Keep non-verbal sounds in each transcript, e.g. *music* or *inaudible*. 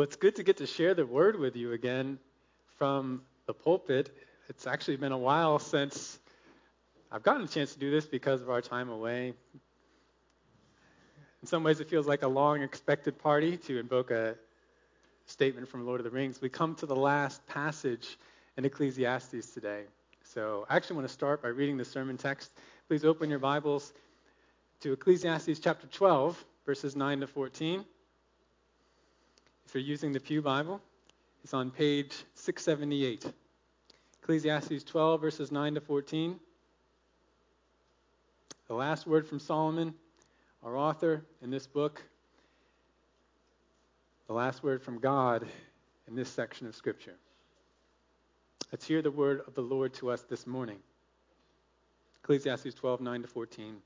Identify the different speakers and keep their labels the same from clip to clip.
Speaker 1: Well, it's good to get to share the word with you again from the pulpit. It's actually been a while since I've gotten a chance to do this because of our time away. In some ways, it feels like a long expected party to invoke a statement from Lord of the Rings. We come to the last passage in Ecclesiastes today. So I actually want to start by reading the sermon text. Please open your Bibles to Ecclesiastes chapter 12, verses 9 to 14. If you're using the Pew Bible, it's on page 678. Ecclesiastes 12, verses 9 to 14. The last word from Solomon, our author in this book. The last word from God in this section of Scripture. Let's hear the word of the Lord to us this morning. Ecclesiastes 12, 9 to 14.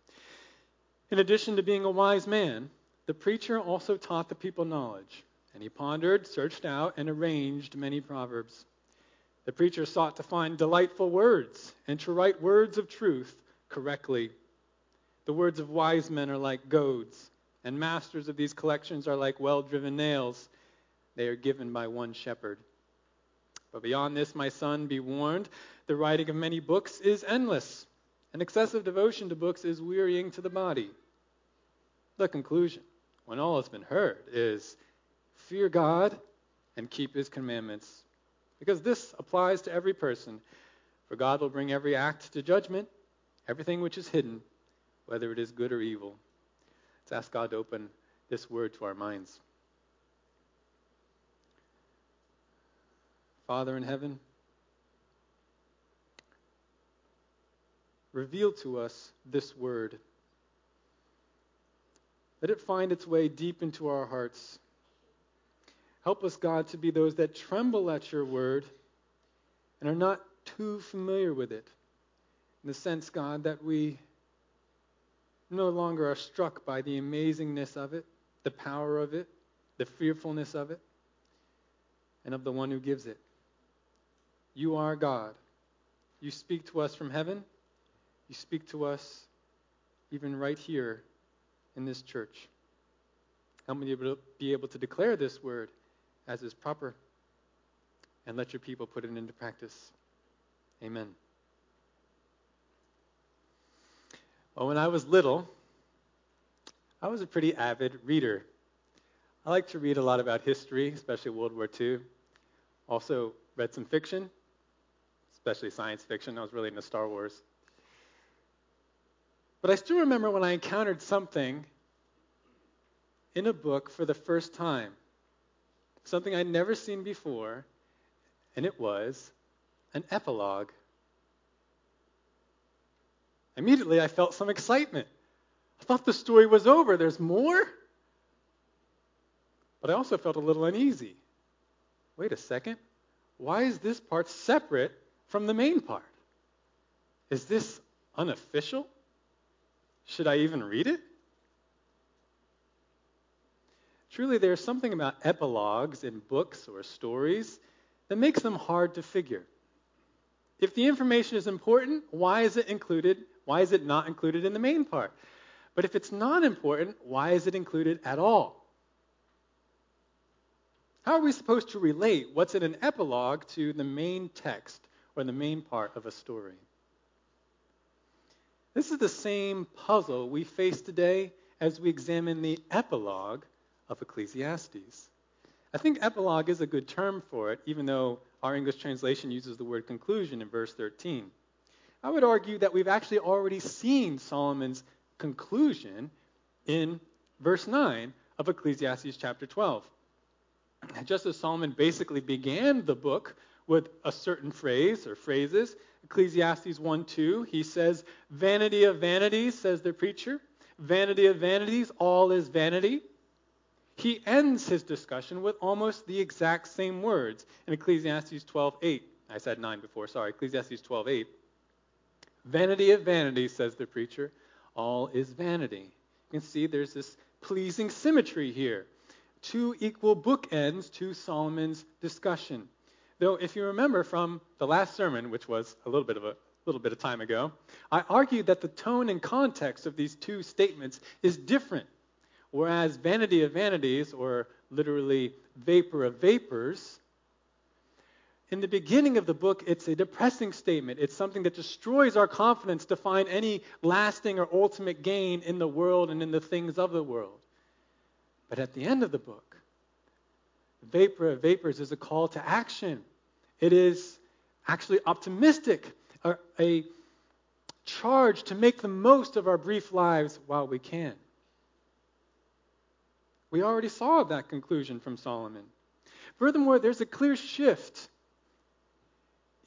Speaker 1: In addition to being a wise man, the preacher also taught the people knowledge. And he pondered, searched out, and arranged many proverbs. The preacher sought to find delightful words and to write words of truth correctly. The words of wise men are like goads, and masters of these collections are like well driven nails. They are given by one shepherd. But beyond this, my son, be warned the writing of many books is endless, and excessive devotion to books is wearying to the body. The conclusion, when all has been heard, is fear God and keep his commandments. Because this applies to every person. For God will bring every act to judgment, everything which is hidden, whether it is good or evil. Let's ask God to open this word to our minds. Father in heaven, reveal to us this word. Let it find its way deep into our hearts. Help us, God, to be those that tremble at your word and are not too familiar with it. In the sense, God, that we no longer are struck by the amazingness of it, the power of it, the fearfulness of it, and of the one who gives it. You are God. You speak to us from heaven. You speak to us even right here in this church. Help me to be able to declare this word as is proper, and let your people put it into practice. Amen. Well, when I was little, I was a pretty avid reader. I like to read a lot about history, especially World War II. Also, read some fiction, especially science fiction. I was really into Star Wars. But I still remember when I encountered something in a book for the first time something I'd never seen before, and it was an epilogue. Immediately, I felt some excitement. I thought the story was over. There's more? But I also felt a little uneasy. Wait a second. Why is this part separate from the main part? Is this unofficial? Should I even read it? Truly, there's something about epilogues in books or stories that makes them hard to figure. If the information is important, why is it included? Why is it not included in the main part? But if it's not important, why is it included at all? How are we supposed to relate what's in an epilogue to the main text or the main part of a story? This is the same puzzle we face today as we examine the epilogue of Ecclesiastes. I think epilogue is a good term for it, even though our English translation uses the word conclusion in verse 13. I would argue that we've actually already seen Solomon's conclusion in verse 9 of Ecclesiastes chapter 12. Just as Solomon basically began the book with a certain phrase or phrases, Ecclesiastes 1 2, he says, Vanity of vanities, says the preacher. Vanity of vanities, all is vanity he ends his discussion with almost the exact same words in Ecclesiastes 12:8. I said 9 before, sorry. Ecclesiastes 12:8. Vanity of vanity, says the preacher, all is vanity. You can see there's this pleasing symmetry here. Two equal bookends to Solomon's discussion. Though, if you remember from the last sermon, which was a little bit of a little bit of time ago, I argued that the tone and context of these two statements is different Whereas vanity of vanities, or literally vapor of vapors. In the beginning of the book, it's a depressing statement. It's something that destroys our confidence to find any lasting or ultimate gain in the world and in the things of the world. But at the end of the book, Vapor of Vapors is a call to action. It is actually optimistic, a, a charge to make the most of our brief lives while we can. We already saw that conclusion from Solomon. Furthermore, there's a clear shift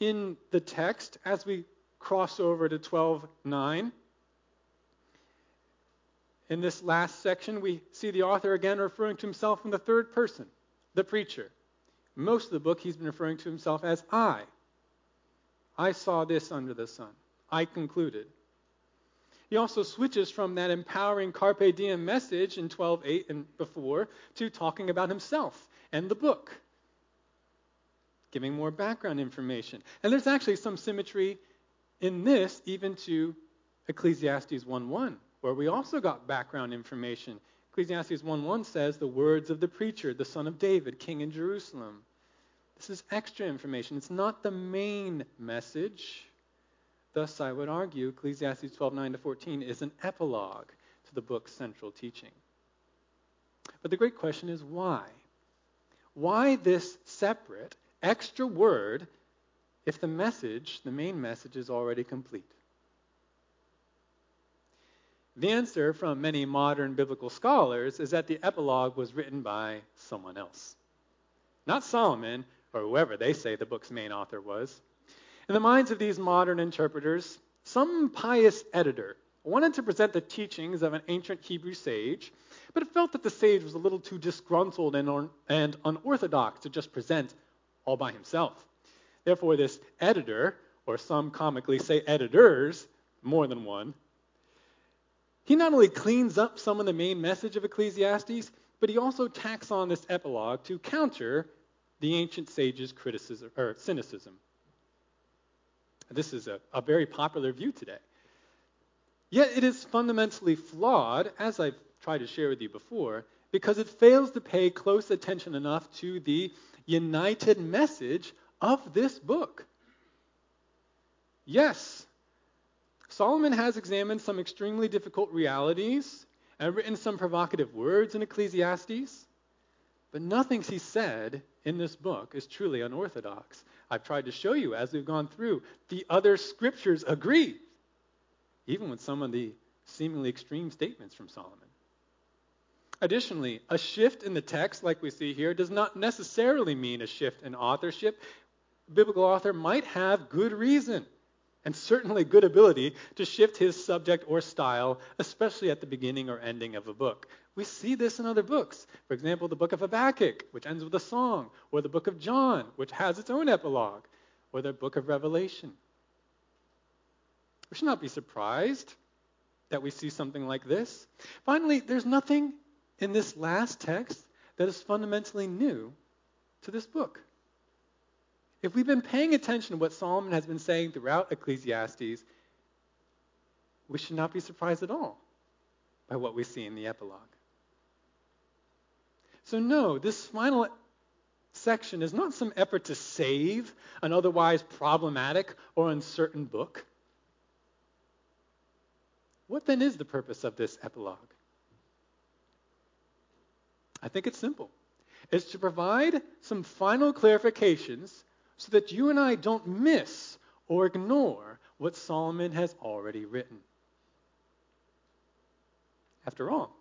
Speaker 1: in the text as we cross over to 12:9. In this last section, we see the author again referring to himself in the third person, the preacher. Most of the book, he's been referring to himself as I. I saw this under the sun. I concluded. He also switches from that empowering carpe diem message in 12:8 and before to talking about himself and the book, giving more background information. And there's actually some symmetry in this even to Ecclesiastes 1:1, where we also got background information. Ecclesiastes 1:1 says the words of the preacher, the son of David, king in Jerusalem. This is extra information. It's not the main message. Thus, I would argue Ecclesiastes 12:9 to 14 is an epilogue to the book's central teaching. But the great question is why? Why this separate, extra word if the message, the main message, is already complete? The answer from many modern biblical scholars is that the epilogue was written by someone else. Not Solomon, or whoever they say the book's main author was. In the minds of these modern interpreters, some pious editor wanted to present the teachings of an ancient Hebrew sage, but felt that the sage was a little too disgruntled and, and unorthodox to just present all by himself. Therefore, this editor, or some comically say editors, more than one, he not only cleans up some of the main message of Ecclesiastes, but he also tacks on this epilogue to counter the ancient sage's criticism or cynicism. This is a, a very popular view today. Yet it is fundamentally flawed, as I've tried to share with you before, because it fails to pay close attention enough to the united message of this book. Yes, Solomon has examined some extremely difficult realities and written some provocative words in Ecclesiastes, but nothing he said in this book is truly unorthodox. I've tried to show you as we've gone through. The other scriptures agree, even with some of the seemingly extreme statements from Solomon. Additionally, a shift in the text, like we see here, does not necessarily mean a shift in authorship. A biblical author might have good reason and certainly good ability to shift his subject or style, especially at the beginning or ending of a book. We see this in other books. For example, the book of Habakkuk, which ends with a song, or the book of John, which has its own epilogue, or the book of Revelation. We should not be surprised that we see something like this. Finally, there's nothing in this last text that is fundamentally new to this book. If we've been paying attention to what Solomon has been saying throughout Ecclesiastes, we should not be surprised at all by what we see in the epilogue. So, no, this final section is not some effort to save an otherwise problematic or uncertain book. What then is the purpose of this epilogue? I think it's simple. It's to provide some final clarifications so that you and I don't miss or ignore what Solomon has already written. After all,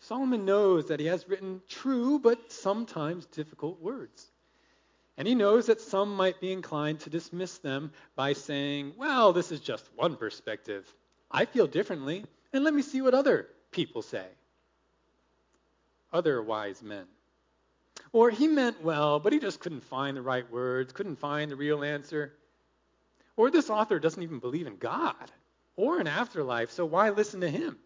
Speaker 1: Solomon knows that he has written true but sometimes difficult words. And he knows that some might be inclined to dismiss them by saying, well, this is just one perspective. I feel differently, and let me see what other people say. Other wise men. Or he meant well, but he just couldn't find the right words, couldn't find the real answer. Or this author doesn't even believe in God or an afterlife, so why listen to him?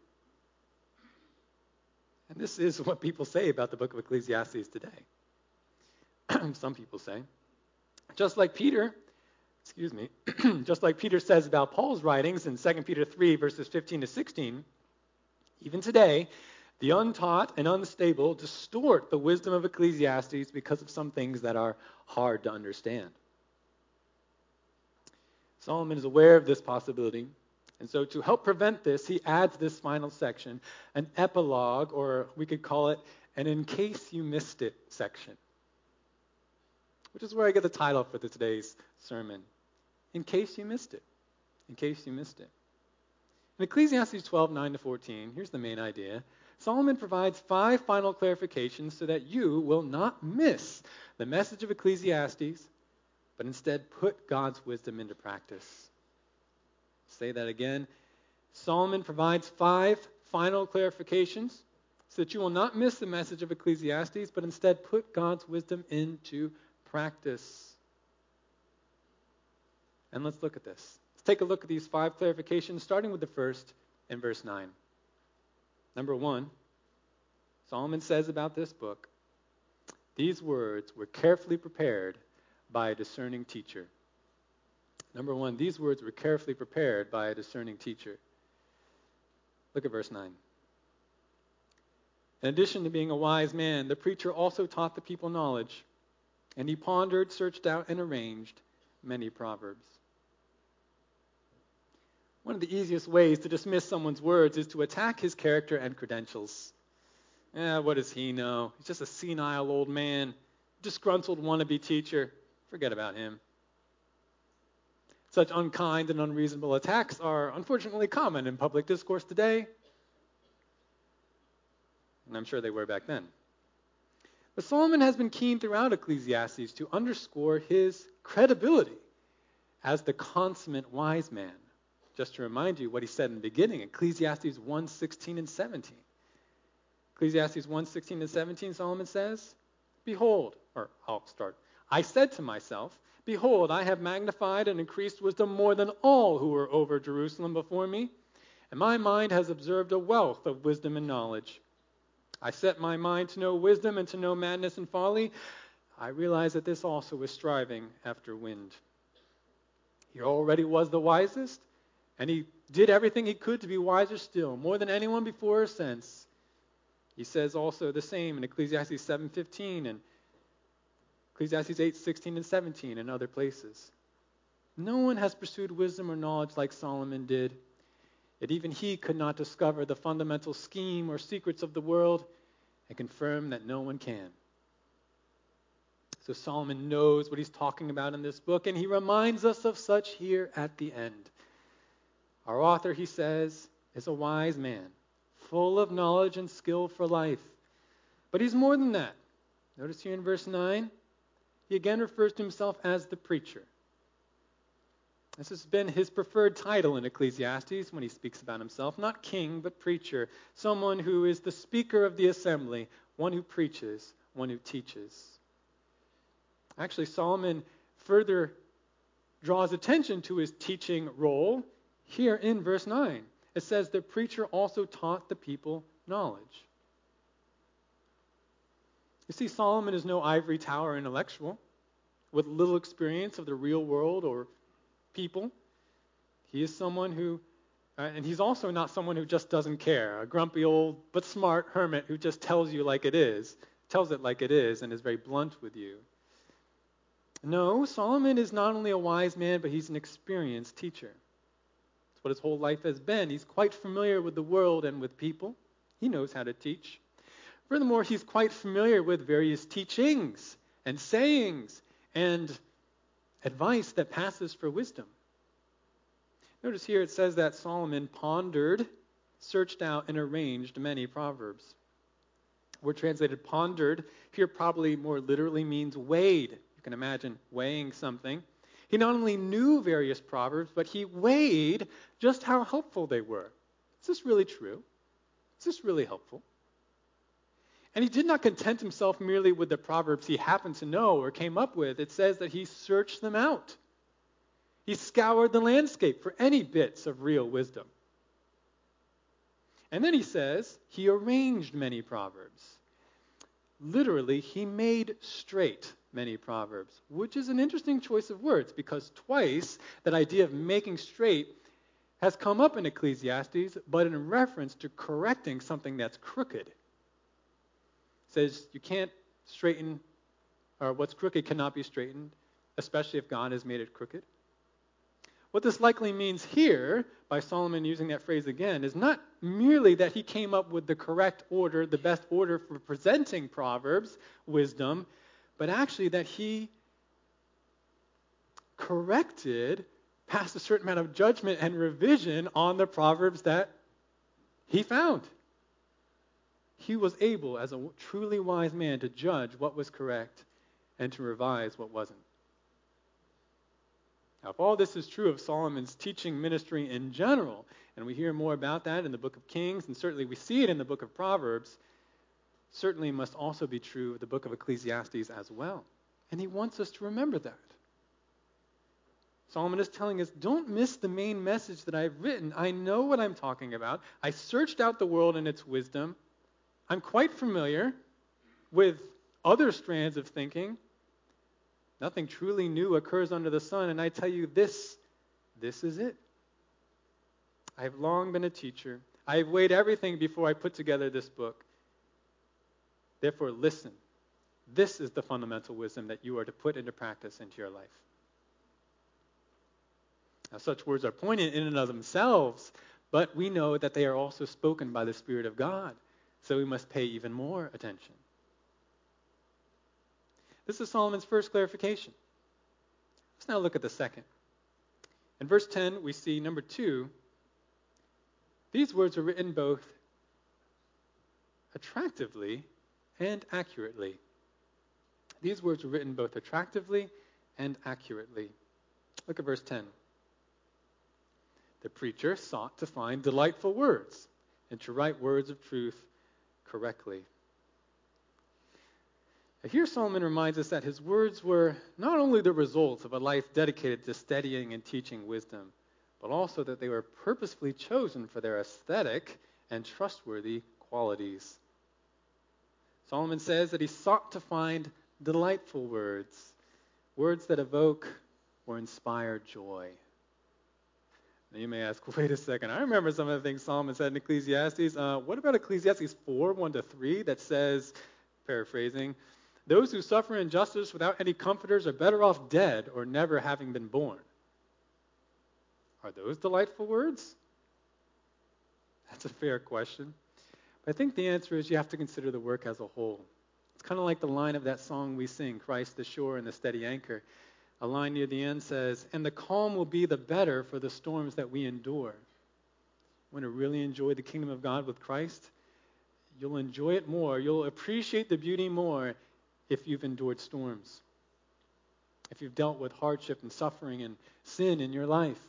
Speaker 1: And this is what people say about the book of Ecclesiastes today. *clears throat* Some people say, just like Peter, excuse me, *clears throat* just like Peter says about Paul's writings in 2 Peter 3, verses 15 to 16, even today, The untaught and unstable distort the wisdom of Ecclesiastes because of some things that are hard to understand. Solomon is aware of this possibility, and so to help prevent this, he adds this final section, an epilogue, or we could call it an in case you missed it section, which is where I get the title for today's sermon. In case you missed it. In case you missed it. In Ecclesiastes 12, 9 to 14, here's the main idea. Solomon provides five final clarifications so that you will not miss the message of Ecclesiastes, but instead put God's wisdom into practice. Say that again. Solomon provides five final clarifications so that you will not miss the message of Ecclesiastes, but instead put God's wisdom into practice. And let's look at this. Let's take a look at these five clarifications, starting with the first in verse 9. Number one, Solomon says about this book these words were carefully prepared by a discerning teacher. Number one, these words were carefully prepared by a discerning teacher. Look at verse 9. In addition to being a wise man, the preacher also taught the people knowledge, and he pondered, searched out, and arranged many proverbs. One of the easiest ways to dismiss someone's words is to attack his character and credentials. Eh, what does he know? He's just a senile old man, disgruntled wannabe teacher. Forget about him. Such unkind and unreasonable attacks are unfortunately common in public discourse today, and I'm sure they were back then. But Solomon has been keen throughout Ecclesiastes to underscore his credibility as the consummate wise man. Just to remind you what he said in the beginning, Ecclesiastes 1 16 and 17. Ecclesiastes 1 16 and 17, Solomon says, Behold, or I'll start. I said to myself, Behold, I have magnified and increased wisdom more than all who were over Jerusalem before me, and my mind has observed a wealth of wisdom and knowledge. I set my mind to know wisdom and to know madness and folly. I realize that this also is striving after wind. He already was the wisest, and he did everything he could to be wiser still, more than anyone before or since. He says also the same in Ecclesiastes 7:15 and Ecclesiastes 8:16 and 17 and other places. No one has pursued wisdom or knowledge like Solomon did. Yet even he could not discover the fundamental scheme or secrets of the world and confirm that no one can. So Solomon knows what he's talking about in this book, and he reminds us of such here at the end. Our author, he says, is a wise man, full of knowledge and skill for life. But he's more than that. Notice here in verse 9, he again refers to himself as the preacher. This has been his preferred title in Ecclesiastes when he speaks about himself. Not king, but preacher. Someone who is the speaker of the assembly, one who preaches, one who teaches. Actually, Solomon further draws attention to his teaching role here in verse 9. It says, The preacher also taught the people knowledge. You see, Solomon is no ivory tower intellectual with little experience of the real world or people. He is someone who, uh, and he's also not someone who just doesn't care, a grumpy old but smart hermit who just tells you like it is, tells it like it is, and is very blunt with you. No, Solomon is not only a wise man, but he's an experienced teacher. What his whole life has been. He's quite familiar with the world and with people. He knows how to teach. Furthermore, he's quite familiar with various teachings and sayings and advice that passes for wisdom. Notice here it says that Solomon pondered, searched out, and arranged many proverbs. We're translated pondered here probably more literally means weighed. You can imagine weighing something. He not only knew various proverbs, but he weighed just how helpful they were. Is this really true? Is this really helpful? And he did not content himself merely with the proverbs he happened to know or came up with. It says that he searched them out. He scoured the landscape for any bits of real wisdom. And then he says he arranged many proverbs. Literally, he made straight many proverbs, which is an interesting choice of words because twice that idea of making straight has come up in Ecclesiastes, but in reference to correcting something that's crooked. It says you can't straighten, or what's crooked cannot be straightened, especially if God has made it crooked. What this likely means here, by Solomon using that phrase again, is not merely that he came up with the correct order, the best order for presenting Proverbs, wisdom, but actually that he corrected passed a certain amount of judgment and revision on the Proverbs that he found. He was able, as a truly wise man, to judge what was correct and to revise what wasn't. Now, if all this is true of Solomon's teaching ministry in general, and we hear more about that in the book of Kings, and certainly we see it in the book of Proverbs, certainly must also be true of the book of Ecclesiastes as well. And he wants us to remember that. Solomon is telling us don't miss the main message that I've written. I know what I'm talking about. I searched out the world and its wisdom. I'm quite familiar with other strands of thinking. Nothing truly new occurs under the sun, and I tell you this this is it. I have long been a teacher. I have weighed everything before I put together this book. Therefore, listen. This is the fundamental wisdom that you are to put into practice into your life. Now, such words are poignant in and of themselves, but we know that they are also spoken by the Spirit of God, so we must pay even more attention. This is Solomon's first clarification. Let's now look at the second. In verse 10, we see number two, these words are written both attractively and accurately. These words were written both attractively and accurately. Look at verse 10 the preacher sought to find delightful words and to write words of truth correctly. Here, Solomon reminds us that his words were not only the result of a life dedicated to studying and teaching wisdom, but also that they were purposefully chosen for their aesthetic and trustworthy qualities. Solomon says that he sought to find delightful words, words that evoke or inspire joy. Now you may ask, *laughs* wait a second. I remember some of the things Solomon said in Ecclesiastes. Uh, what about Ecclesiastes 4 1 to 3 that says, paraphrasing, those who suffer injustice without any comforters are better off dead or never having been born? Are those delightful words? That's a fair question. I think the answer is you have to consider the work as a whole. It's kind of like the line of that song we sing, Christ the sure and the steady anchor. A line near the end says, And the calm will be the better for the storms that we endure. Want to really enjoy the kingdom of God with Christ? You'll enjoy it more. You'll appreciate the beauty more if you've endured storms, if you've dealt with hardship and suffering and sin in your life.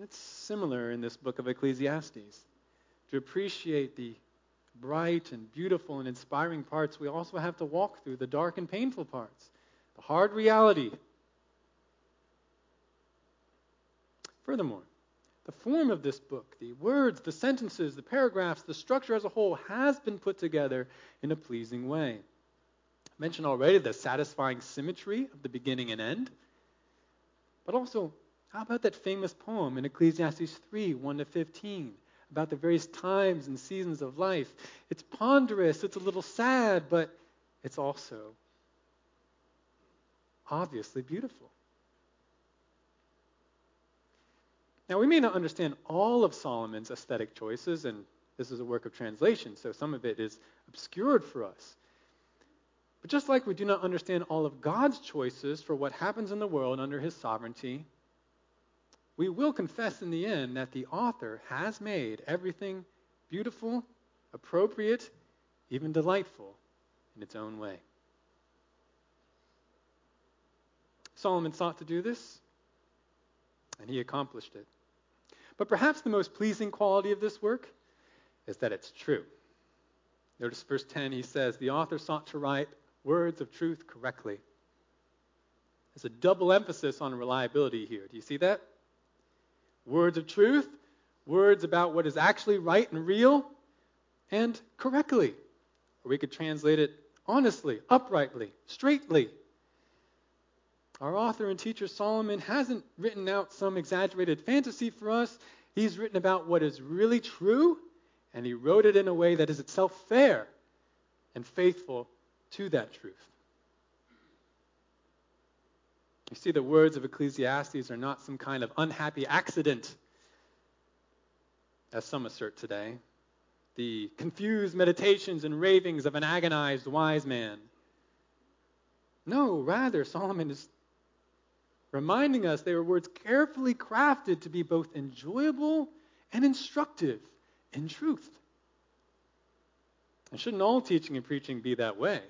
Speaker 1: It's similar in this book of Ecclesiastes. To appreciate the bright and beautiful and inspiring parts, we also have to walk through the dark and painful parts, the hard reality. Furthermore, the form of this book, the words, the sentences, the paragraphs, the structure as a whole has been put together in a pleasing way. I mentioned already the satisfying symmetry of the beginning and end. But also, how about that famous poem in Ecclesiastes 3 1 to 15? about the various times and seasons of life. It's ponderous, it's a little sad, but it's also obviously beautiful. Now, we may not understand all of Solomon's aesthetic choices, and this is a work of translation, so some of it is obscured for us. But just like we do not understand all of God's choices for what happens in the world under his sovereignty, we will confess in the end that the author has made everything beautiful, appropriate, even delightful in its own way. Solomon sought to do this, and he accomplished it. But perhaps the most pleasing quality of this work is that it's true. Notice verse 10, he says, The author sought to write words of truth correctly. There's a double emphasis on reliability here. Do you see that? Words of truth, words about what is actually right and real, and correctly. Or we could translate it honestly, uprightly, straightly. Our author and teacher Solomon hasn't written out some exaggerated fantasy for us. He's written about what is really true, and he wrote it in a way that is itself fair and faithful to that truth. You see, the words of Ecclesiastes are not some kind of unhappy accident, as some assert today. The confused meditations and ravings of an agonized wise man. No, rather, Solomon is reminding us they were words carefully crafted to be both enjoyable and instructive in truth. And shouldn't all teaching and preaching be that way?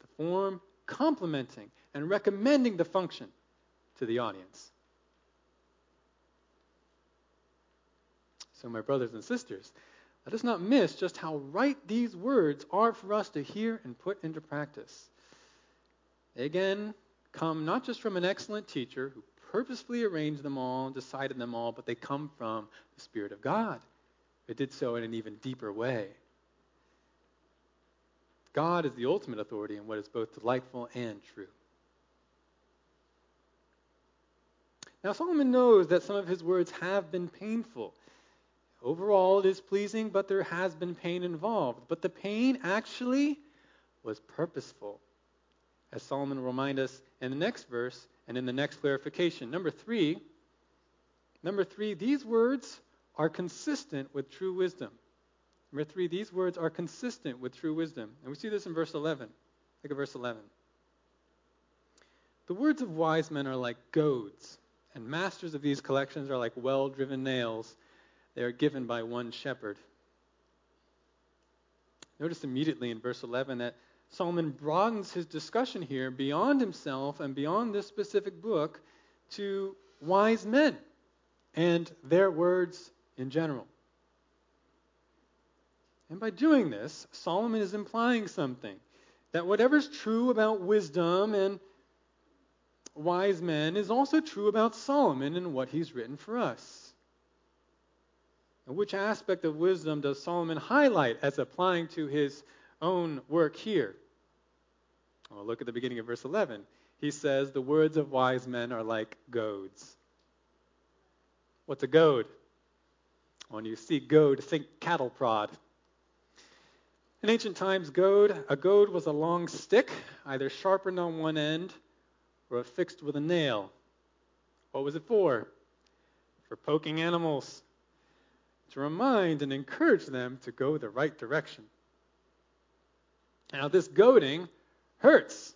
Speaker 1: The form complementing and recommending the function to the audience. So, my brothers and sisters, let us not miss just how right these words are for us to hear and put into practice. Again, come not just from an excellent teacher who purposefully arranged them all and decided them all, but they come from the Spirit of God. It did so in an even deeper way. God is the ultimate authority in what is both delightful and true. Now, Solomon knows that some of his words have been painful. Overall, it is pleasing, but there has been pain involved. But the pain actually was purposeful as Solomon will remind us in the next verse and in the next clarification. Number three, number three, these words are consistent with true wisdom. Number three, these words are consistent with true wisdom. And we see this in verse 11. Look at verse 11. The words of wise men are like goads, and masters of these collections are like well driven nails. They are given by one shepherd. Notice immediately in verse 11 that Solomon broadens his discussion here beyond himself and beyond this specific book to wise men and their words in general. And by doing this, Solomon is implying something that whatever's true about wisdom and wise men is also true about Solomon and what he's written for us. And which aspect of wisdom does Solomon highlight as applying to his own work here? Well, look at the beginning of verse 11. He says, The words of wise men are like goads. What's a goad? When you see goad, think cattle prod. In ancient times, goad, a goad was a long stick, either sharpened on one end or affixed with a nail. What was it for? For poking animals, to remind and encourage them to go the right direction. Now, this goading hurts,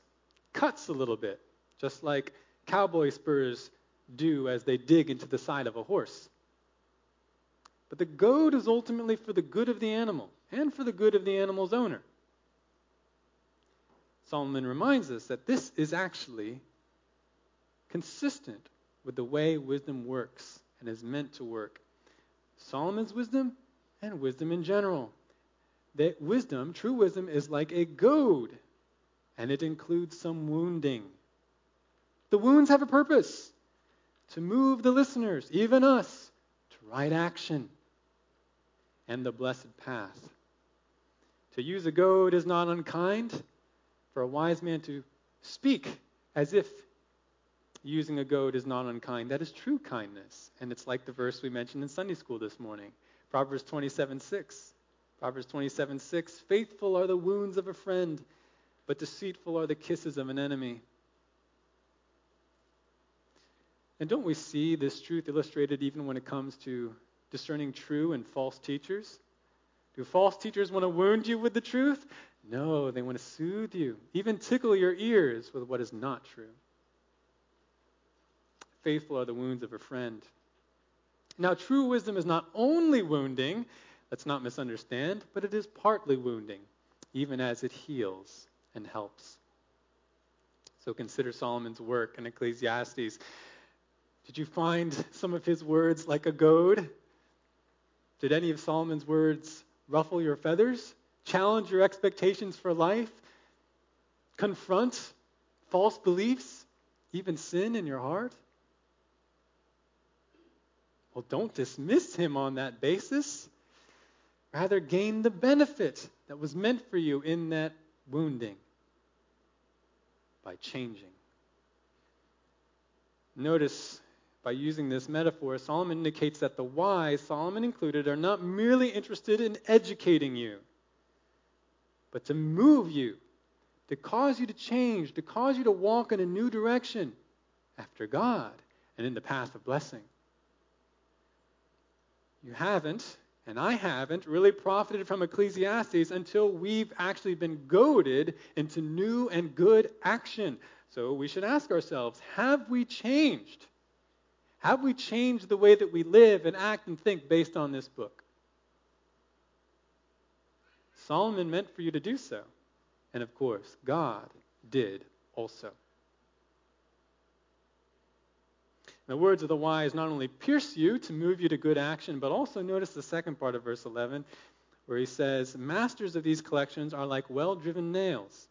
Speaker 1: cuts a little bit, just like cowboy spurs do as they dig into the side of a horse. But the goad is ultimately for the good of the animal and for the good of the animal's owner. Solomon reminds us that this is actually consistent with the way wisdom works and is meant to work. Solomon's wisdom and wisdom in general. That wisdom, true wisdom, is like a goad and it includes some wounding. The wounds have a purpose to move the listeners, even us, to right action and the blessed path. To use a goad is not unkind. For a wise man to speak as if using a goad is not unkind, that is true kindness. And it's like the verse we mentioned in Sunday school this morning Proverbs 27:6. Proverbs 27:6. Faithful are the wounds of a friend but deceitful are the kisses of an enemy. And don't we see this truth illustrated even when it comes to discerning true and false teachers? Do false teachers want to wound you with the truth? No, they want to soothe you, even tickle your ears with what is not true. Faithful are the wounds of a friend. Now, true wisdom is not only wounding, let's not misunderstand, but it is partly wounding, even as it heals and helps. So consider Solomon's work in Ecclesiastes. Did you find some of his words like a goad? Did any of Solomon's words ruffle your feathers? Challenge your expectations for life? Confront false beliefs? Even sin in your heart? Well, don't dismiss him on that basis. Rather, gain the benefit that was meant for you in that wounding by changing. Notice by using this metaphor, Solomon indicates that the wise, Solomon included, are not merely interested in educating you, but to move you, to cause you to change, to cause you to walk in a new direction after God and in the path of blessing. You haven't, and I haven't, really profited from Ecclesiastes until we've actually been goaded into new and good action. So we should ask ourselves have we changed? Have we changed the way that we live and act and think based on this book? Solomon meant for you to do so. And of course, God did also. The words of the wise not only pierce you to move you to good action, but also notice the second part of verse 11, where he says, Masters of these collections are like well driven nails.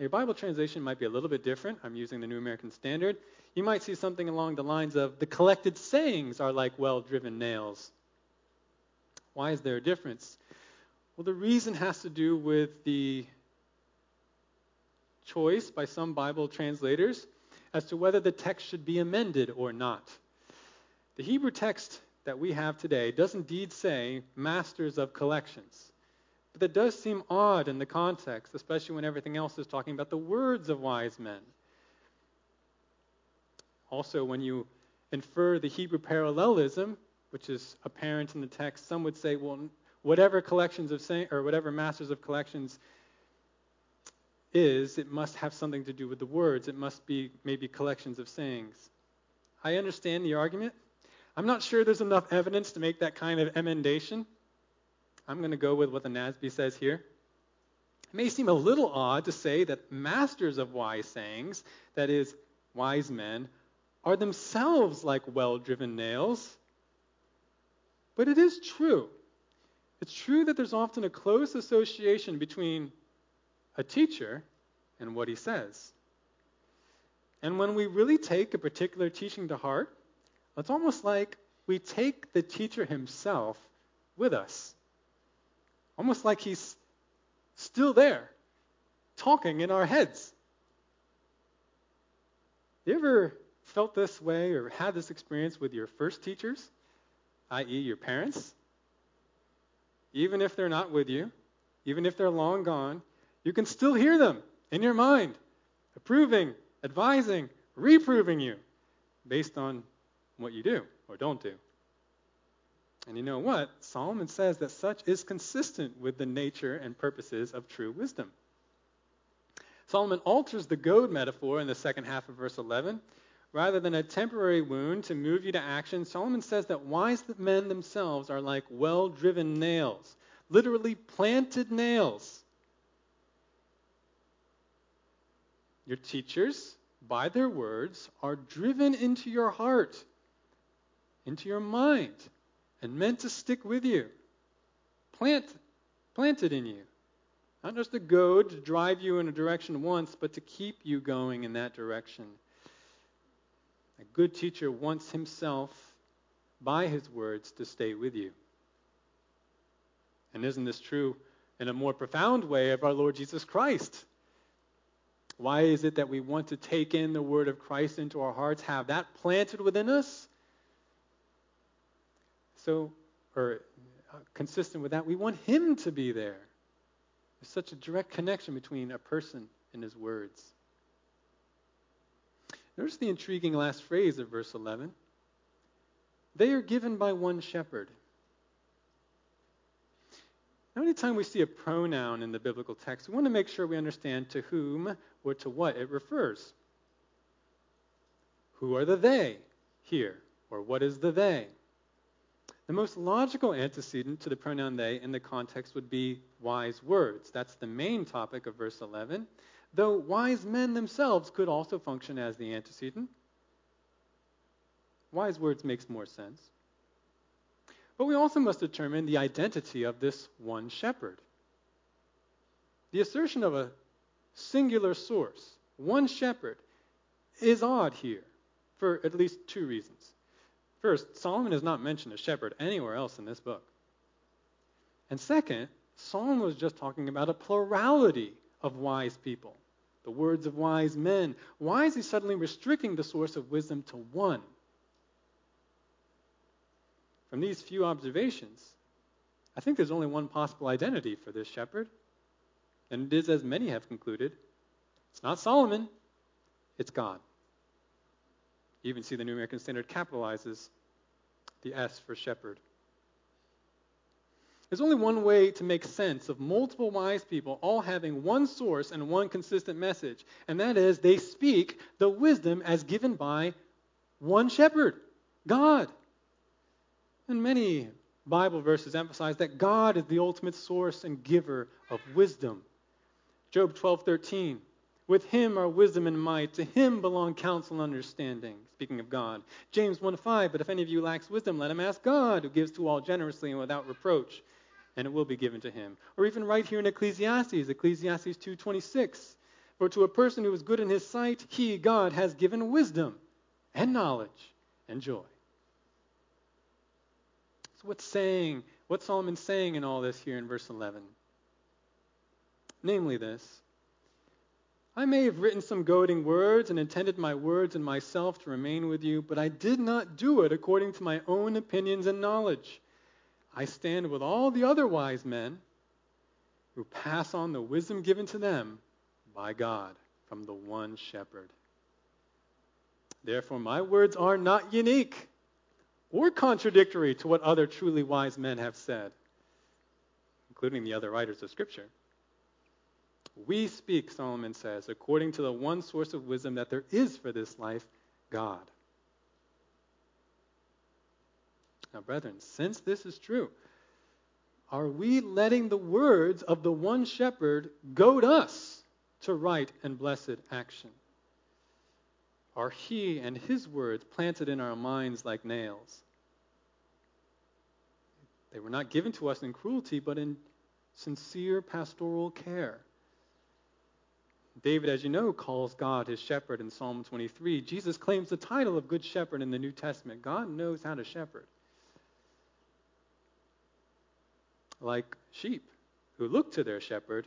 Speaker 1: Your Bible translation might be a little bit different. I'm using the New American Standard. You might see something along the lines of, The collected sayings are like well driven nails. Why is there a difference? Well, the reason has to do with the choice by some Bible translators as to whether the text should be amended or not. The Hebrew text that we have today does indeed say masters of collections. But that does seem odd in the context, especially when everything else is talking about the words of wise men. Also, when you infer the Hebrew parallelism, which is apparent in the text, some would say, well, whatever collections of say, or whatever masters of collections is, it must have something to do with the words. It must be maybe collections of sayings. I understand the argument. I'm not sure there's enough evidence to make that kind of emendation. I'm going to go with what the NASB says here. It may seem a little odd to say that masters of wise sayings, that is, wise men, are themselves like well driven nails. But it is true. It's true that there's often a close association between a teacher and what he says. And when we really take a particular teaching to heart, it's almost like we take the teacher himself with us. Almost like he's still there, talking in our heads. You ever felt this way or had this experience with your first teachers, i.e., your parents? Even if they're not with you, even if they're long gone, you can still hear them in your mind, approving, advising, reproving you based on what you do or don't do. And you know what? Solomon says that such is consistent with the nature and purposes of true wisdom. Solomon alters the goad metaphor in the second half of verse 11. Rather than a temporary wound to move you to action, Solomon says that wise men themselves are like well driven nails, literally planted nails Your teachers, by their words, are driven into your heart, into your mind, and meant to stick with you. Plant, planted in you. Not just a goad to drive you in a direction once, but to keep you going in that direction. A good teacher wants himself, by his words, to stay with you. And isn't this true in a more profound way of our Lord Jesus Christ? Why is it that we want to take in the word of Christ into our hearts, have that planted within us? So, or uh, consistent with that, we want Him to be there. There's such a direct connection between a person and his words. Notice the intriguing last phrase of verse 11. They are given by one shepherd. Now, anytime we see a pronoun in the biblical text, we want to make sure we understand to whom or to what it refers. Who are the they here? Or what is the they? The most logical antecedent to the pronoun they in the context would be wise words. That's the main topic of verse 11, though wise men themselves could also function as the antecedent. Wise words makes more sense. But we also must determine the identity of this one shepherd. The assertion of a singular source, one shepherd, is odd here for at least two reasons. First, Solomon is not mentioned a shepherd anywhere else in this book. And second, Solomon was just talking about a plurality of wise people, the words of wise men. Why is he suddenly restricting the source of wisdom to one? From these few observations, I think there's only one possible identity for this shepherd, and it is as many have concluded it's not Solomon, it's God. You even see the New American Standard capitalizes the S for shepherd. There's only one way to make sense of multiple wise people all having one source and one consistent message, and that is they speak the wisdom as given by one shepherd, God. And many Bible verses emphasize that God is the ultimate source and giver of wisdom. Job 12:13 with him are wisdom and might. To him belong counsel and understanding. Speaking of God. James 1 5. But if any of you lacks wisdom, let him ask God, who gives to all generously and without reproach, and it will be given to him. Or even right here in Ecclesiastes, Ecclesiastes 2:26. For to a person who is good in his sight, he, God, has given wisdom and knowledge and joy. So what's saying, what's Solomon saying in all this here in verse 11? Namely this I may have written some goading words and intended my words and myself to remain with you, but I did not do it according to my own opinions and knowledge. I stand with all the other wise men who pass on the wisdom given to them by God from the one shepherd. Therefore, my words are not unique or contradictory to what other truly wise men have said, including the other writers of Scripture. We speak, Solomon says, according to the one source of wisdom that there is for this life, God. Now, brethren, since this is true, are we letting the words of the one shepherd goad us to right and blessed action? Are he and his words planted in our minds like nails? They were not given to us in cruelty, but in sincere pastoral care. David, as you know, calls God his shepherd in Psalm 23. Jesus claims the title of Good Shepherd in the New Testament. God knows how to shepherd. Like sheep who look to their shepherd,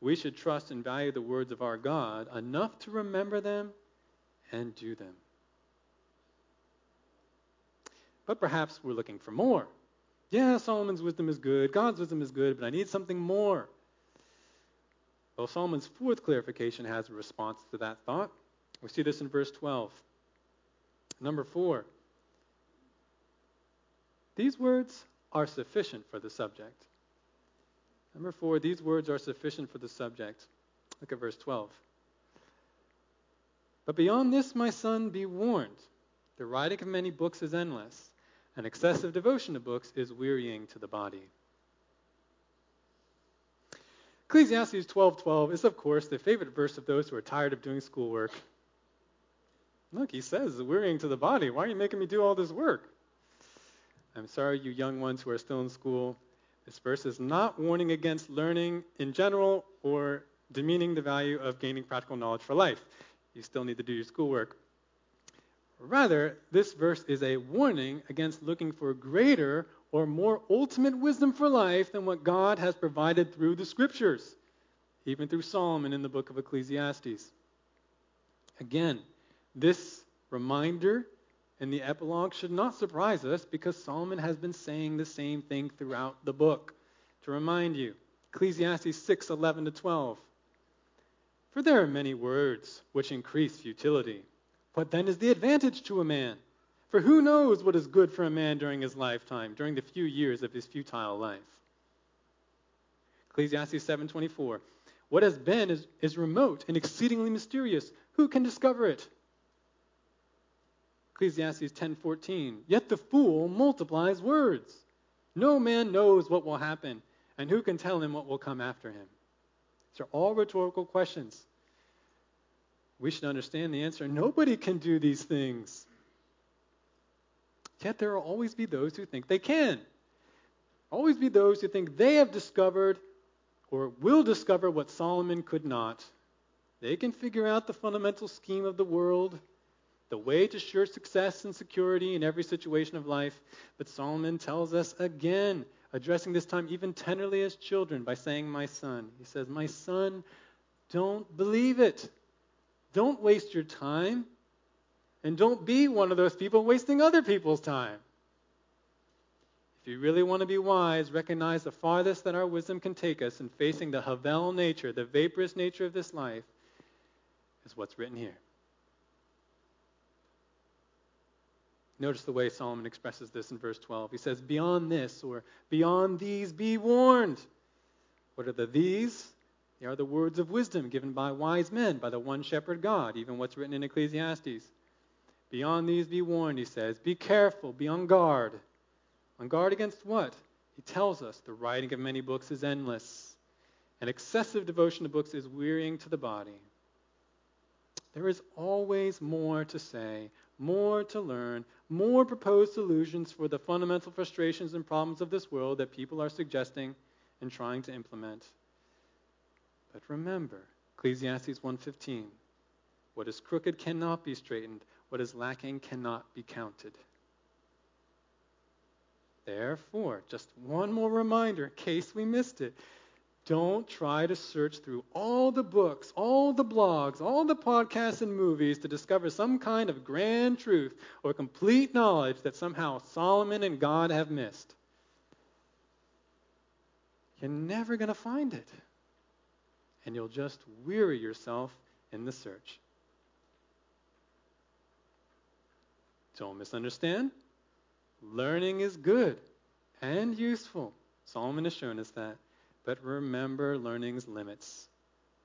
Speaker 1: we should trust and value the words of our God enough to remember them and do them. But perhaps we're looking for more. Yeah, Solomon's wisdom is good, God's wisdom is good, but I need something more. Well, Solomon's fourth clarification has a response to that thought. We see this in verse 12. Number four. These words are sufficient for the subject. Number four, these words are sufficient for the subject. Look at verse 12. But beyond this, my son, be warned. The writing of many books is endless, and excessive devotion to books is wearying to the body. Ecclesiastes 12:12 is, of course, the favorite verse of those who are tired of doing schoolwork. Look, he says, wearying to the body. Why are you making me do all this work? I'm sorry, you young ones who are still in school. This verse is not warning against learning in general or demeaning the value of gaining practical knowledge for life. You still need to do your schoolwork. Rather, this verse is a warning against looking for greater or more ultimate wisdom for life than what God has provided through the scriptures, even through Solomon in the book of Ecclesiastes. Again, this reminder and the epilogue should not surprise us because Solomon has been saying the same thing throughout the book. To remind you, Ecclesiastes 6 11 to 12. For there are many words which increase futility. What then is the advantage to a man? For who knows what is good for a man during his lifetime, during the few years of his futile life? Ecclesiastes 7:24. What has been is, is remote and exceedingly mysterious. Who can discover it? Ecclesiastes 10:14. Yet the fool multiplies words. No man knows what will happen, and who can tell him what will come after him? These are all rhetorical questions. We should understand the answer. Nobody can do these things. Yet there will always be those who think they can. Always be those who think they have discovered or will discover what Solomon could not. They can figure out the fundamental scheme of the world, the way to sure success and security in every situation of life. But Solomon tells us again, addressing this time even tenderly as children by saying, My son. He says, My son, don't believe it. Don't waste your time. And don't be one of those people wasting other people's time. If you really want to be wise, recognize the farthest that our wisdom can take us in facing the Havel nature, the vaporous nature of this life, is what's written here. Notice the way Solomon expresses this in verse 12. He says, Beyond this, or beyond these, be warned. What are the these? They are the words of wisdom given by wise men, by the one shepherd God, even what's written in Ecclesiastes. Beyond these, be warned, he says. Be careful, be on guard. On guard against what? He tells us the writing of many books is endless, and excessive devotion to books is wearying to the body. There is always more to say, more to learn, more proposed solutions for the fundamental frustrations and problems of this world that people are suggesting and trying to implement. But remember, Ecclesiastes 1:15, what is crooked cannot be straightened, what is lacking cannot be counted. Therefore, just one more reminder in case we missed it. Don't try to search through all the books, all the blogs, all the podcasts and movies to discover some kind of grand truth or complete knowledge that somehow Solomon and God have missed. You're never going to find it. And you'll just weary yourself in the search. Don't misunderstand. Learning is good and useful. Solomon has shown us that. But remember learning's limits.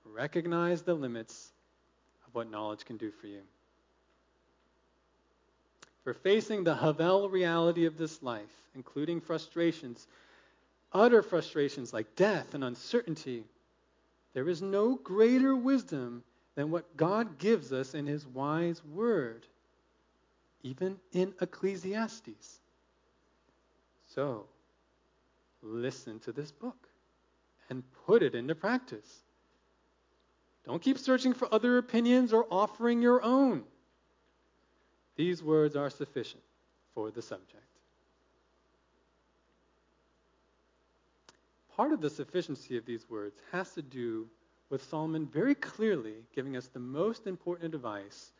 Speaker 1: Recognize the limits of what knowledge can do for you. For facing the Havel reality of this life, including frustrations, utter frustrations like death and uncertainty, there is no greater wisdom than what God gives us in His wise word, even in Ecclesiastes. So, listen to this book and put it into practice. Don't keep searching for other opinions or offering your own. These words are sufficient for the subject. Part of the sufficiency of these words has to do with Solomon very clearly giving us the most important advice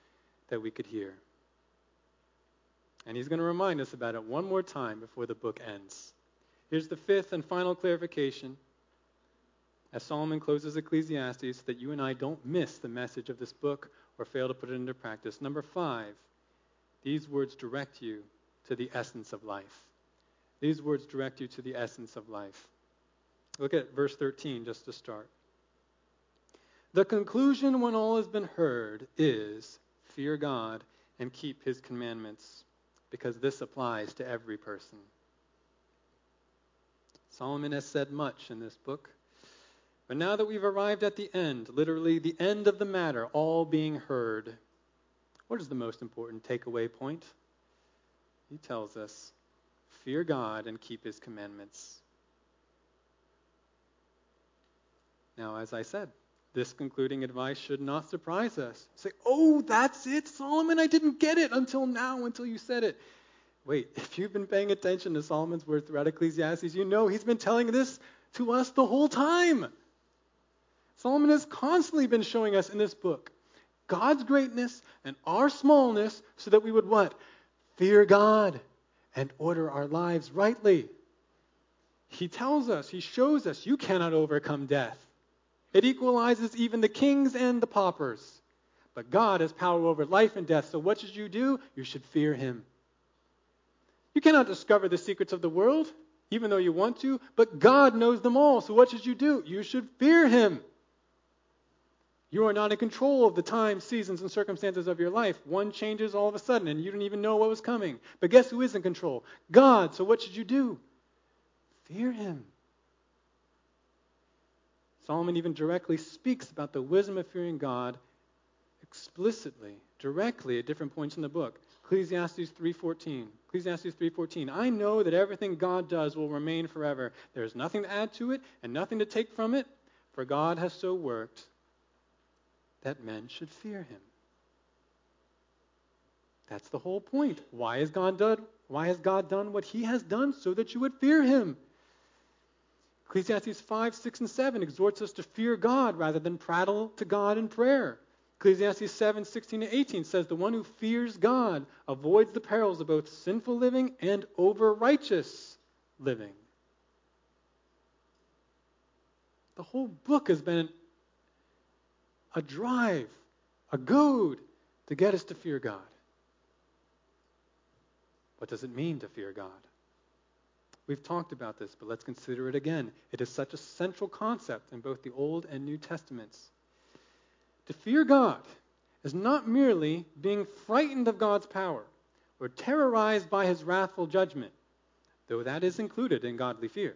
Speaker 1: that we could hear. And he's going to remind us about it one more time before the book ends. Here's the fifth and final clarification as Solomon closes Ecclesiastes that you and I don't miss the message of this book or fail to put it into practice. Number five, these words direct you to the essence of life. These words direct you to the essence of life. Look at verse 13 just to start. The conclusion, when all has been heard, is fear God and keep his commandments, because this applies to every person. Solomon has said much in this book. But now that we've arrived at the end, literally the end of the matter, all being heard, what is the most important takeaway point? He tells us fear God and keep his commandments. Now, as I said, this concluding advice should not surprise us. Say, oh, that's it, Solomon, I didn't get it until now, until you said it. Wait, *laughs* if you've been paying attention to Solomon's words throughout Ecclesiastes, you know he's been telling this to us the whole time. Solomon has constantly been showing us in this book God's greatness and our smallness so that we would what? Fear God and order our lives rightly. He tells us, he shows us, you cannot overcome death. It equalizes even the kings and the paupers. But God has power over life and death, so what should you do? You should fear him. You cannot discover the secrets of the world, even though you want to, but God knows them all, so what should you do? You should fear him. You are not in control of the times, seasons, and circumstances of your life. One changes all of a sudden, and you didn't even know what was coming. But guess who is in control? God. So what should you do? Fear him. Solomon even directly speaks about the wisdom of fearing God explicitly, directly at different points in the book. Ecclesiastes 3:14. Ecclesiastes 3:14. I know that everything God does will remain forever. There is nothing to add to it and nothing to take from it, for God has so worked that men should fear him. That's the whole point. Why has God done why has God done what he has done so that you would fear him? Ecclesiastes 5, 6, and 7 exhorts us to fear God rather than prattle to God in prayer. Ecclesiastes 7, 16 to 18 says, The one who fears God avoids the perils of both sinful living and over righteous living. The whole book has been a drive, a goad to get us to fear God. What does it mean to fear God? We've talked about this, but let's consider it again. It is such a central concept in both the Old and New Testaments. To fear God is not merely being frightened of God's power or terrorized by his wrathful judgment, though that is included in godly fear.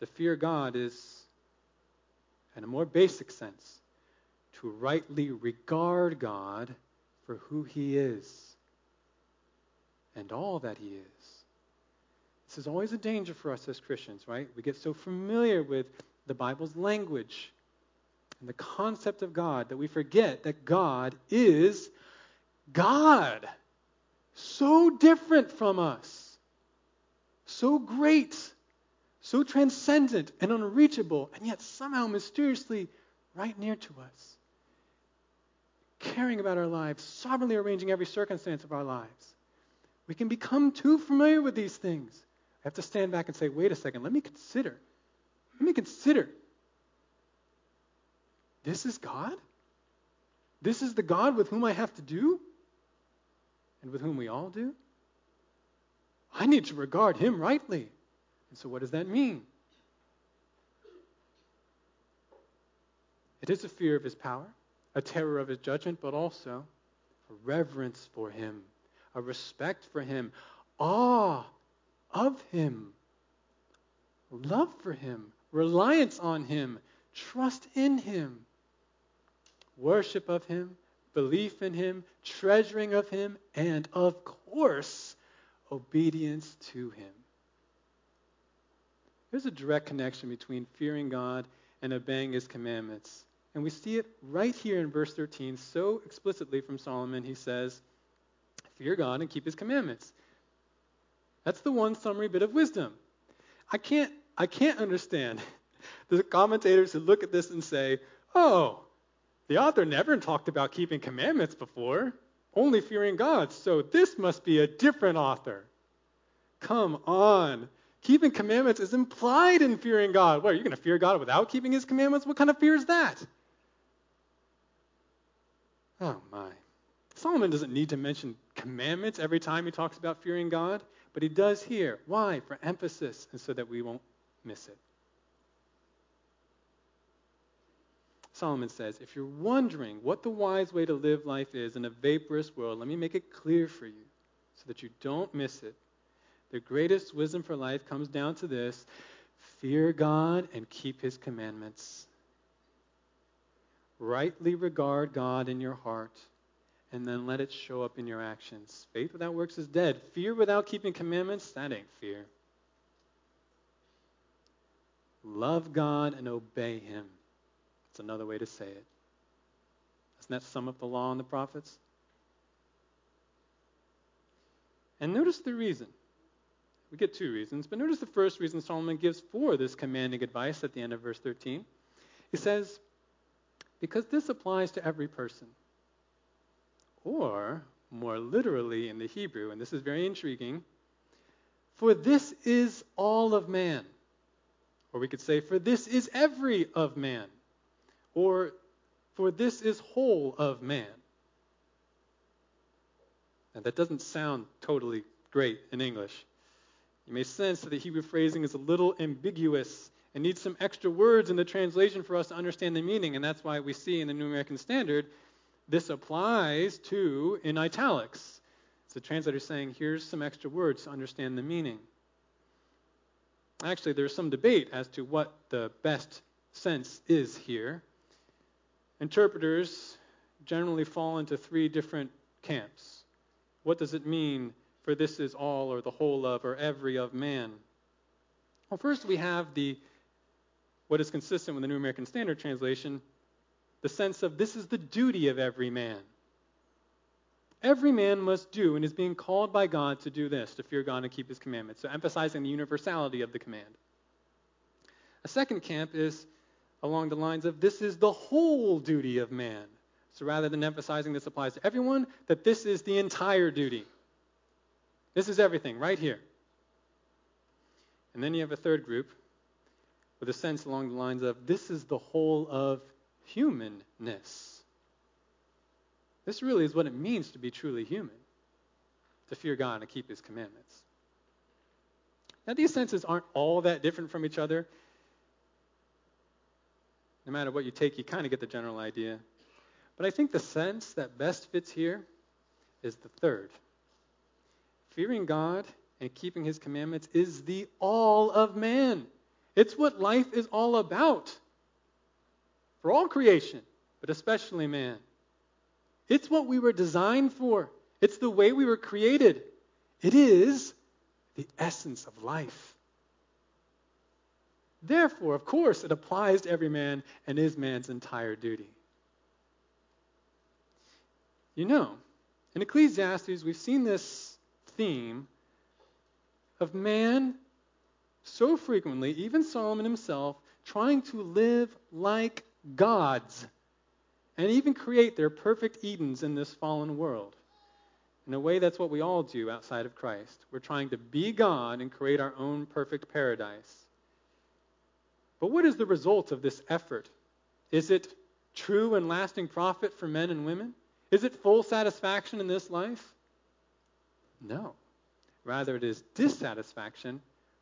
Speaker 1: To fear God is, in a more basic sense, to rightly regard God for who he is and all that he is. This is always a danger for us as Christians, right? We get so familiar with the Bible's language and the concept of God that we forget that God is God. So different from us, so great, so transcendent and unreachable, and yet somehow mysteriously right near to us. Caring about our lives, sovereignly arranging every circumstance of our lives. We can become too familiar with these things. I have to stand back and say, wait a second, let me consider. Let me consider. This is God? This is the God with whom I have to do? And with whom we all do? I need to regard him rightly. And so, what does that mean? It is a fear of his power, a terror of his judgment, but also a reverence for him a respect for him, awe of him, love for him, reliance on him, trust in him, worship of him, belief in him, treasuring of him, and of course, obedience to him. There's a direct connection between fearing God and obeying his commandments. And we see it right here in verse 13 so explicitly from Solomon. He says, fear God and keep his commandments. That's the one summary bit of wisdom. I can't, I can't understand *laughs* the commentators who look at this and say, oh, the author never talked about keeping commandments before, only fearing God, so this must be a different author. Come on. Keeping commandments is implied in fearing God. What, are you going to fear God without keeping his commandments? What kind of fear is that? Oh, my. Solomon doesn't need to mention commandments every time he talks about fearing God, but he does here. Why? For emphasis, and so that we won't miss it. Solomon says, if you're wondering what the wise way to live life is in a vaporous world, let me make it clear for you so that you don't miss it. The greatest wisdom for life comes down to this fear God and keep his commandments. Rightly regard God in your heart and then let it show up in your actions. Faith without works is dead. Fear without keeping commandments, that ain't fear. Love God and obey Him. That's another way to say it. Doesn't that sum up the law and the prophets? And notice the reason. We get two reasons, but notice the first reason Solomon gives for this commanding advice at the end of verse 13. He says, Because this applies to every person. Or, more literally in the Hebrew, and this is very intriguing, for this is all of man. Or we could say, for this is every of man. Or, for this is whole of man. Now, that doesn't sound totally great in English. You may sense that the Hebrew phrasing is a little ambiguous and needs some extra words in the translation for us to understand the meaning, and that's why we see in the New American Standard this applies to in italics. It's the translator saying, here's some extra words to understand the meaning. Actually, there's some debate as to what the best sense is here. Interpreters generally fall into three different camps. What does it mean for this is all or the whole of or every of man? Well, first we have the what is consistent with the New American Standard translation, the sense of this is the duty of every man. Every man must do and is being called by God to do this, to fear God and keep his commandments. So emphasizing the universality of the command. A second camp is along the lines of this is the whole duty of man. So rather than emphasizing this applies to everyone, that this is the entire duty. This is everything right here. And then you have a third group with a sense along the lines of this is the whole of humanness. This really is what it means to be truly human, to fear God and keep his commandments. Now, these senses aren't all that different from each other. No matter what you take, you kind of get the general idea. But I think the sense that best fits here is the third. Fearing God and keeping his commandments is the all of man. It's what life is all about for all creation, but especially man. It's what we were designed for, it's the way we were created. It is the essence of life. Therefore, of course, it applies to every man and is man's entire duty. You know, in Ecclesiastes, we've seen this theme of man so frequently, even Solomon himself, trying to live like gods and even create their perfect Edens in this fallen world. In a way, that's what we all do outside of Christ. We're trying to be God and create our own perfect paradise. But what is the result of this effort? Is it true and lasting profit for men and women? Is it full satisfaction in this life? No. Rather, it is dissatisfaction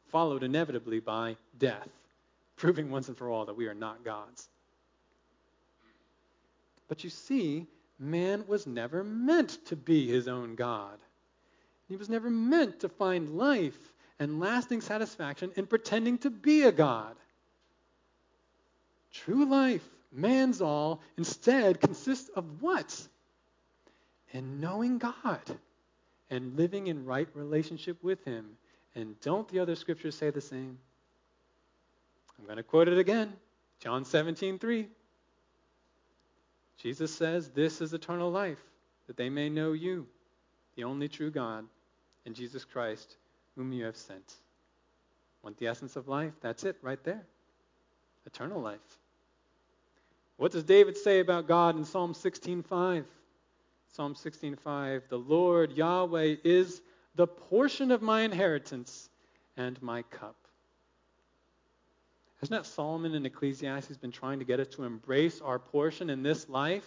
Speaker 1: followed inevitably by death, *laughs* proving once and for all that we are not gods. But you see, man was never meant to be his own God. He was never meant to find life and lasting satisfaction in pretending to be a God. True life, man's all, instead consists of what? In knowing God and living in right relationship with Him. And don't the other scriptures say the same? I'm going to quote it again John 17, 3. Jesus says, This is eternal life, that they may know you, the only true God, and Jesus Christ, whom you have sent. Want the essence of life? That's it right there. Eternal life. What does David say about God in Psalm 16:5? Psalm 16:5, "The Lord Yahweh is the portion of my inheritance and my cup." Hasn't that Solomon in Ecclesiastes been trying to get us to embrace our portion in this life?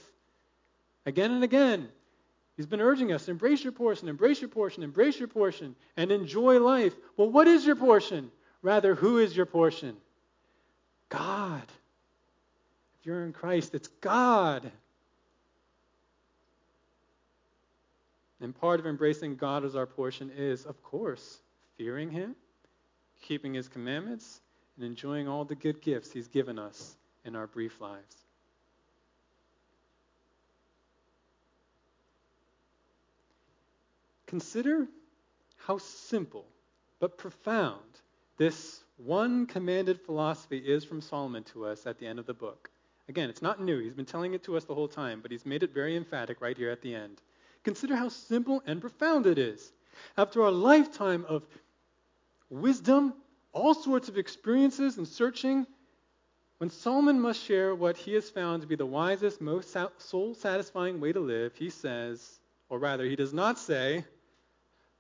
Speaker 1: Again and again. He's been urging us embrace your portion, embrace your portion, embrace your portion, and enjoy life. Well, what is your portion? Rather, who is your portion? God. If you're in Christ, it's God. And part of embracing God as our portion is, of course, fearing Him, keeping His commandments, and enjoying all the good gifts He's given us in our brief lives. Consider how simple but profound this one commanded philosophy is from Solomon to us at the end of the book. Again, it's not new. He's been telling it to us the whole time, but he's made it very emphatic right here at the end. Consider how simple and profound it is. After a lifetime of wisdom, all sorts of experiences and searching, when Solomon must share what he has found to be the wisest, most soul satisfying way to live, he says, or rather, he does not say,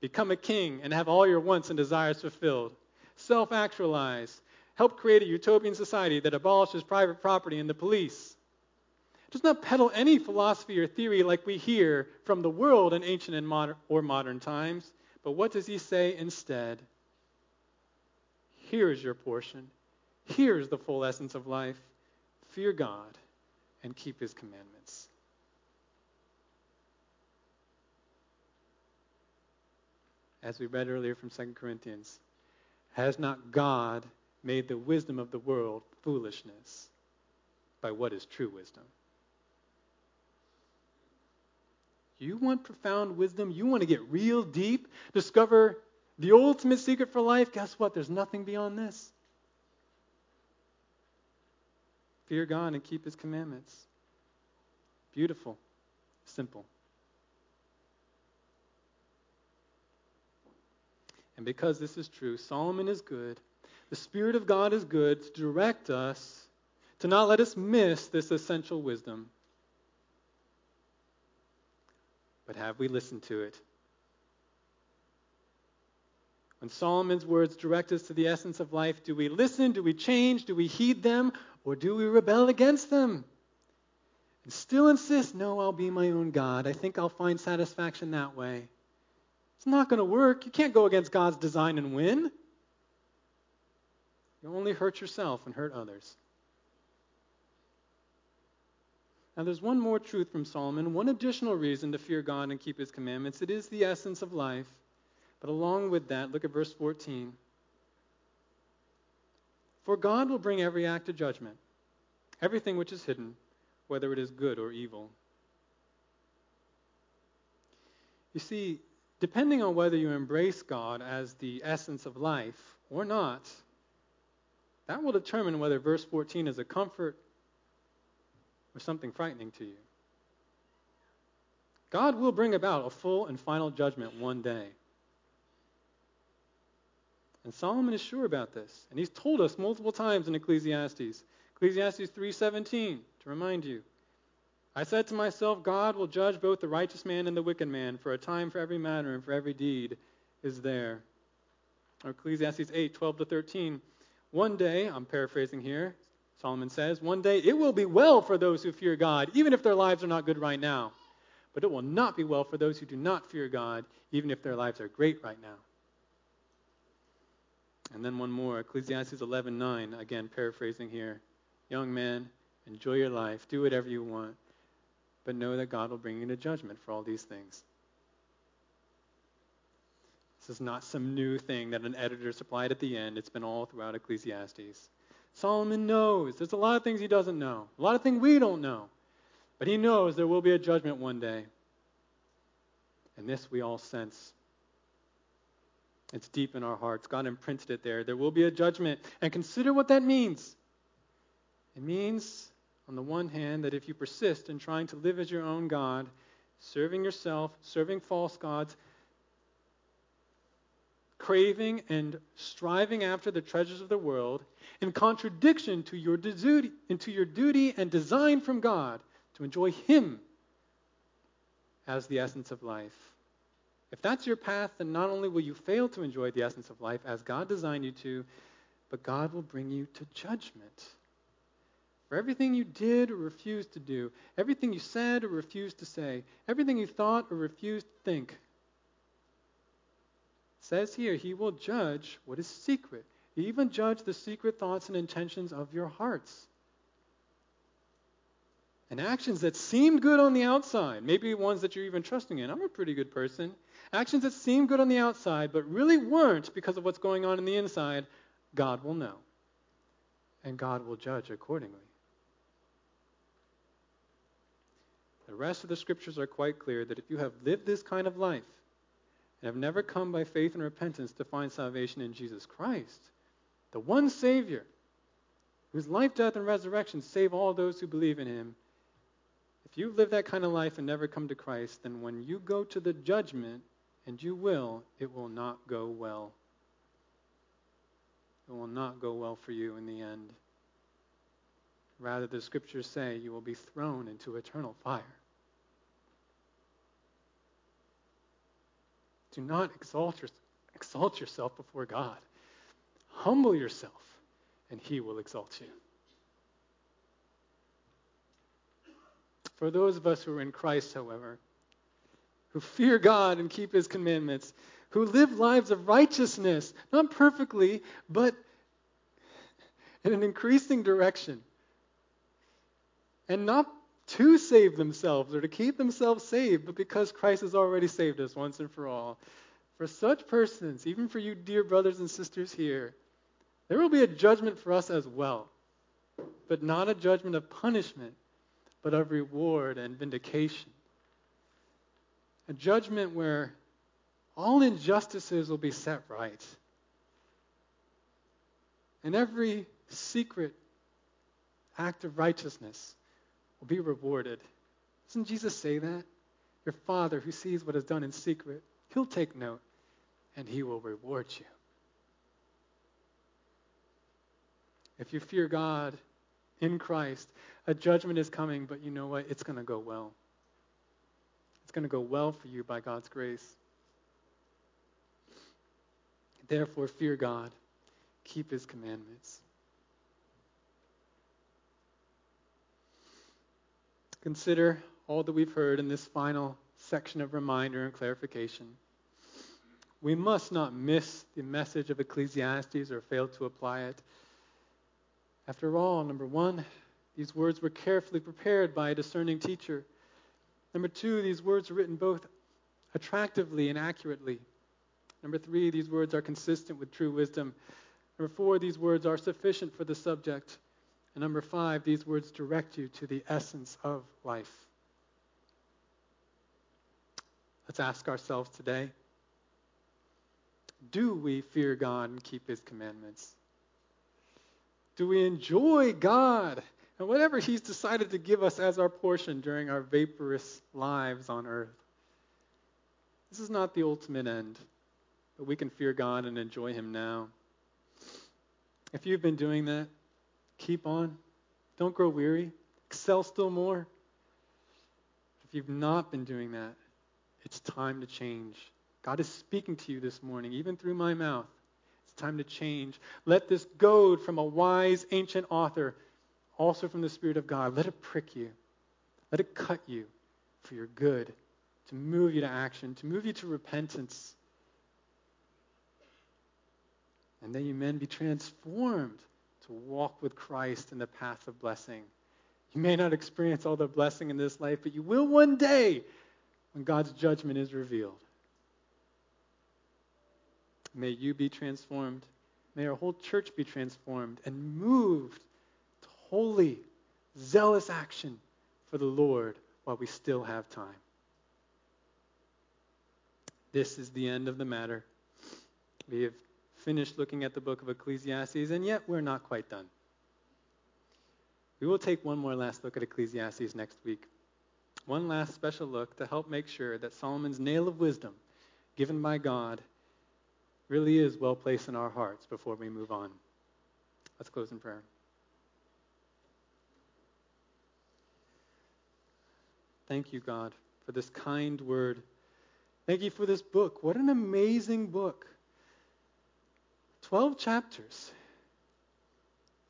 Speaker 1: become a king and have all your wants and desires fulfilled, self actualize, help create a utopian society that abolishes private property and the police. Does not peddle any philosophy or theory like we hear from the world in ancient and or modern times. But what does he say instead? Here is your portion. Here is the full essence of life. Fear God and keep his commandments. As we read earlier from 2 Corinthians, has not God made the wisdom of the world foolishness by what is true wisdom? You want profound wisdom? You want to get real deep? Discover the ultimate secret for life? Guess what? There's nothing beyond this. Fear God and keep his commandments. Beautiful, simple. And because this is true, Solomon is good, the Spirit of God is good to direct us, to not let us miss this essential wisdom. But have we listened to it? When Solomon's words direct us to the essence of life, do we listen? Do we change? Do we heed them? Or do we rebel against them? And still insist, no, I'll be my own God. I think I'll find satisfaction that way. It's not going to work. You can't go against God's design and win. You only hurt yourself and hurt others. Now, there's one more truth from Solomon, one additional reason to fear God and keep his commandments. It is the essence of life. But along with that, look at verse 14. For God will bring every act to judgment, everything which is hidden, whether it is good or evil. You see, depending on whether you embrace God as the essence of life or not, that will determine whether verse 14 is a comfort or something frightening to you. God will bring about a full and final judgment one day. And Solomon is sure about this. And he's told us multiple times in Ecclesiastes. Ecclesiastes 3:17 to remind you. I said to myself, God will judge both the righteous man and the wicked man, for a time for every matter and for every deed is there. Or Ecclesiastes 8:12 to 13. One day, I'm paraphrasing here, Solomon says, one day it will be well for those who fear God, even if their lives are not good right now. But it will not be well for those who do not fear God, even if their lives are great right now. And then one more, Ecclesiastes 11:9, again paraphrasing here. Young man, enjoy your life, do whatever you want, but know that God will bring you to judgment for all these things. This is not some new thing that an editor supplied at the end. It's been all throughout Ecclesiastes. Solomon knows. There's a lot of things he doesn't know, a lot of things we don't know. But he knows there will be a judgment one day. And this we all sense. It's deep in our hearts. God imprinted it there. There will be a judgment. And consider what that means. It means, on the one hand, that if you persist in trying to live as your own God, serving yourself, serving false gods, craving and striving after the treasures of the world, in contradiction to your duty, into your duty and design from God to enjoy Him as the essence of life, if that's your path, then not only will you fail to enjoy the essence of life as God designed you to, but God will bring you to judgment. For everything you did or refused to do, everything you said or refused to say, everything you thought or refused to think, it says here, He will judge what is secret. Even judge the secret thoughts and intentions of your hearts. And actions that seemed good on the outside, maybe ones that you're even trusting in. I'm a pretty good person. Actions that seem good on the outside, but really weren't because of what's going on in the inside, God will know. And God will judge accordingly. The rest of the scriptures are quite clear that if you have lived this kind of life and have never come by faith and repentance to find salvation in Jesus Christ, the one Savior, whose life, death, and resurrection save all those who believe in him, if you live that kind of life and never come to Christ, then when you go to the judgment, and you will, it will not go well. It will not go well for you in the end. Rather, the scriptures say you will be thrown into eternal fire. Do not exalt, your, exalt yourself before God. Humble yourself, and He will exalt you. For those of us who are in Christ, however, who fear God and keep his commandments, who live lives of righteousness, not perfectly, but in an increasing direction. And not to save themselves or to keep themselves saved, but because Christ has already saved us once and for all. For such persons, even for you, dear brothers and sisters here, there will be a judgment for us as well, but not a judgment of punishment, but of reward and vindication a judgment where all injustices will be set right. And every secret act of righteousness will be rewarded. Doesn't Jesus say that? Your Father who sees what is done in secret, he'll take note and he will reward you. if you fear God in Christ, a judgment is coming, but you know what? It's going to go well. It's going to go well for you by God's grace. Therefore, fear God, keep his commandments. Consider all that we've heard in this final section of reminder and clarification. We must not miss the message of Ecclesiastes or fail to apply it. After all, number one, these words were carefully prepared by a discerning teacher. Number two, these words are written both attractively and accurately. Number three, these words are consistent with true wisdom. Number four, these words are sufficient for the subject. And number five, these words direct you to the essence of life. Let's ask ourselves today do we fear God and keep his commandments? Do we enjoy God and whatever he's decided to give us as our portion during our vaporous lives on earth? This is not the ultimate end, but we can fear God and enjoy him now. If you've been doing that, keep on. Don't grow weary. Excel still more. If you've not been doing that, it's time to change. God is speaking to you this morning, even through my mouth. Time to change. Let this goad from a wise ancient author, also from the Spirit of God, let it prick you. Let it cut you for your good, to move you to action, to move you to repentance. And then you men be transformed to walk with Christ in the path of blessing. You may not experience all the blessing in this life, but you will one day when God's judgment is revealed. May you be transformed. May our whole church be transformed and moved to holy, zealous action for the Lord while we still have time. This is the end of the matter. We have finished looking at the book of Ecclesiastes, and yet we're not quite done. We will take one more last look at Ecclesiastes next week. One last special look to help make sure that Solomon's nail of wisdom given by God really is well placed in our hearts before we move on. Let's close in prayer. Thank you, God, for this kind word. Thank you for this book. What an amazing book. 12 chapters,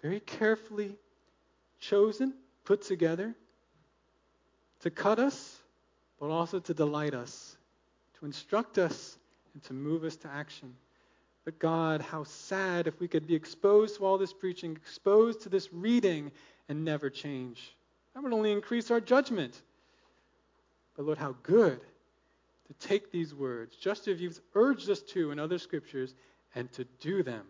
Speaker 1: very carefully chosen, put together to cut us, but also to delight us, to instruct us, and to move us to action. But God, how sad if we could be exposed to all this preaching, exposed to this reading, and never change. That would only increase our judgment. But Lord, how good to take these words, just as you've urged us to in other scriptures, and to do them.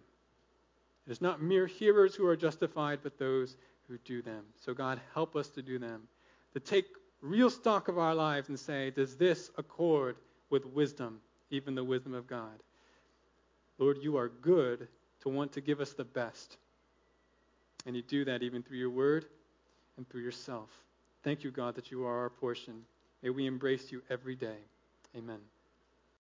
Speaker 1: It is not mere hearers who are justified, but those who do them. So, God, help us to do them. To take real stock of our lives and say, does this accord with wisdom, even the wisdom of God? Lord, you are good to want to give us the best. And you do that even through your word and through yourself. Thank you, God, that you are our portion. May we embrace you every day. Amen.